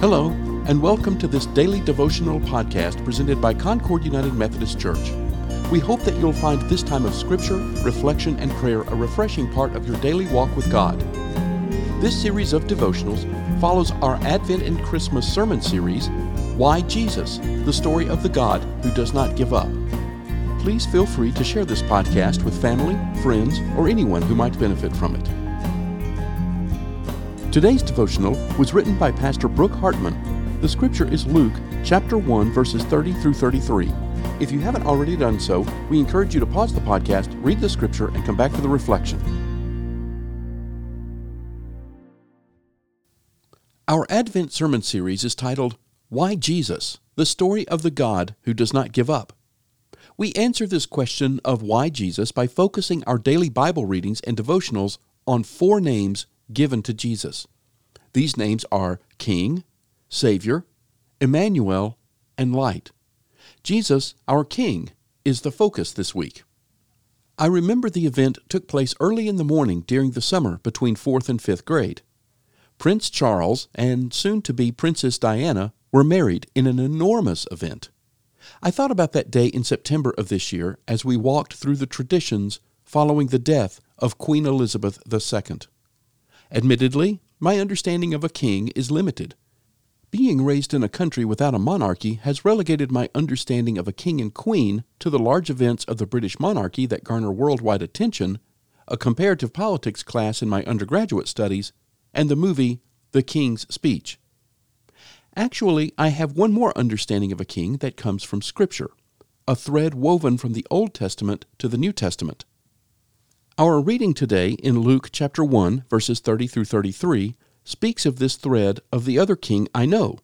Hello, and welcome to this daily devotional podcast presented by Concord United Methodist Church. We hope that you'll find this time of scripture, reflection, and prayer a refreshing part of your daily walk with God. This series of devotionals follows our Advent and Christmas sermon series, Why Jesus? The Story of the God Who Does Not Give Up. Please feel free to share this podcast with family, friends, or anyone who might benefit from it. Today's devotional was written by Pastor Brooke Hartman. The scripture is Luke chapter 1 verses 30 through 33. If you haven't already done so, we encourage you to pause the podcast, read the scripture, and come back to the reflection. Our Advent sermon series is titled Why Jesus? The Story of the God Who Does Not Give Up. We answer this question of why Jesus by focusing our daily Bible readings and devotionals on four names given to Jesus. These names are King, Savior, Emmanuel, and Light. Jesus, our King, is the focus this week. I remember the event took place early in the morning during the summer between 4th and 5th grade. Prince Charles and soon to be Princess Diana were married in an enormous event. I thought about that day in September of this year as we walked through the traditions following the death of Queen Elizabeth II. Admittedly, my understanding of a king is limited. Being raised in a country without a monarchy has relegated my understanding of a king and queen to the large events of the British monarchy that garner worldwide attention, a comparative politics class in my undergraduate studies, and the movie The King's Speech. Actually, I have one more understanding of a king that comes from Scripture, a thread woven from the Old Testament to the New Testament. Our reading today in Luke chapter 1, verses 30 through 33, speaks of this thread of the other king I know.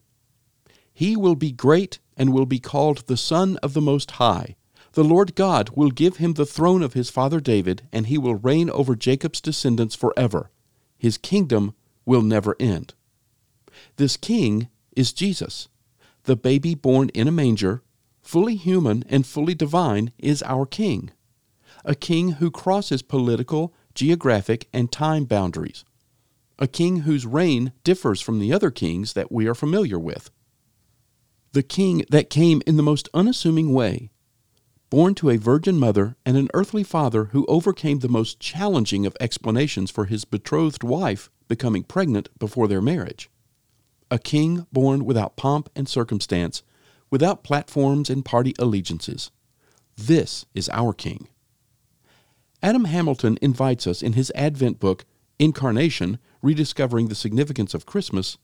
He will be great and will be called the Son of the Most High. The Lord God will give him the throne of his father David, and he will reign over Jacob's descendants forever. His kingdom will never end. This king is Jesus. The baby born in a manger, fully human and fully divine, is our king a king who crosses political, geographic, and time boundaries, a king whose reign differs from the other kings that we are familiar with. The king that came in the most unassuming way, born to a virgin mother and an earthly father who overcame the most challenging of explanations for his betrothed wife becoming pregnant before their marriage. A king born without pomp and circumstance, without platforms and party allegiances. This is our king. Adam Hamilton invites us in his Advent book, Incarnation Rediscovering the Significance of Christmas,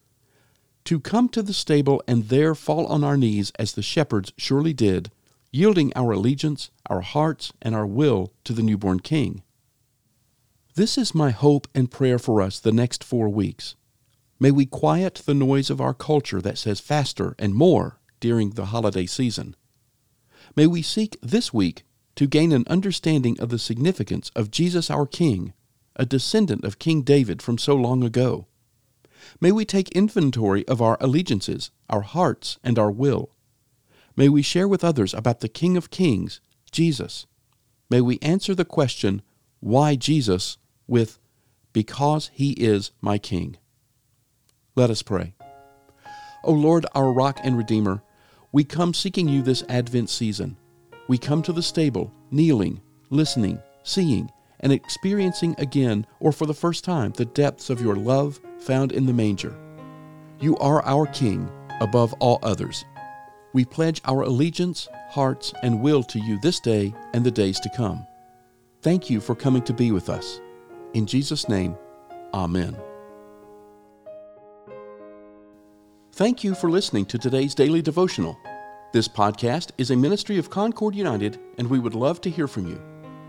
to come to the stable and there fall on our knees as the shepherds surely did, yielding our allegiance, our hearts, and our will to the newborn King. This is my hope and prayer for us the next four weeks. May we quiet the noise of our culture that says faster and more during the holiday season. May we seek this week to gain an understanding of the significance of Jesus our King, a descendant of King David from so long ago. May we take inventory of our allegiances, our hearts, and our will. May we share with others about the King of Kings, Jesus. May we answer the question, Why Jesus? with, Because he is my King. Let us pray. O Lord, our rock and redeemer, we come seeking you this Advent season we come to the stable, kneeling, listening, seeing, and experiencing again, or for the first time, the depths of your love found in the manger. You are our King above all others. We pledge our allegiance, hearts, and will to you this day and the days to come. Thank you for coming to be with us. In Jesus' name, Amen. Thank you for listening to today's daily devotional. This podcast is a ministry of Concord United, and we would love to hear from you.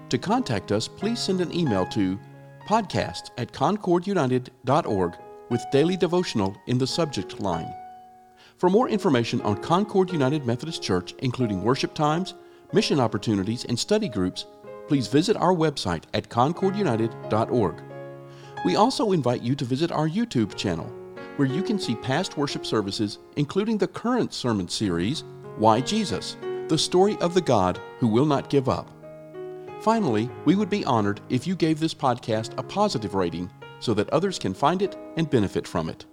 To contact us, please send an email to podcast at concordunited.org with daily devotional in the subject line. For more information on Concord United Methodist Church, including worship times, mission opportunities, and study groups, please visit our website at concordunited.org. We also invite you to visit our YouTube channel, where you can see past worship services, including the current sermon series why Jesus? The story of the God who will not give up. Finally, we would be honored if you gave this podcast a positive rating so that others can find it and benefit from it.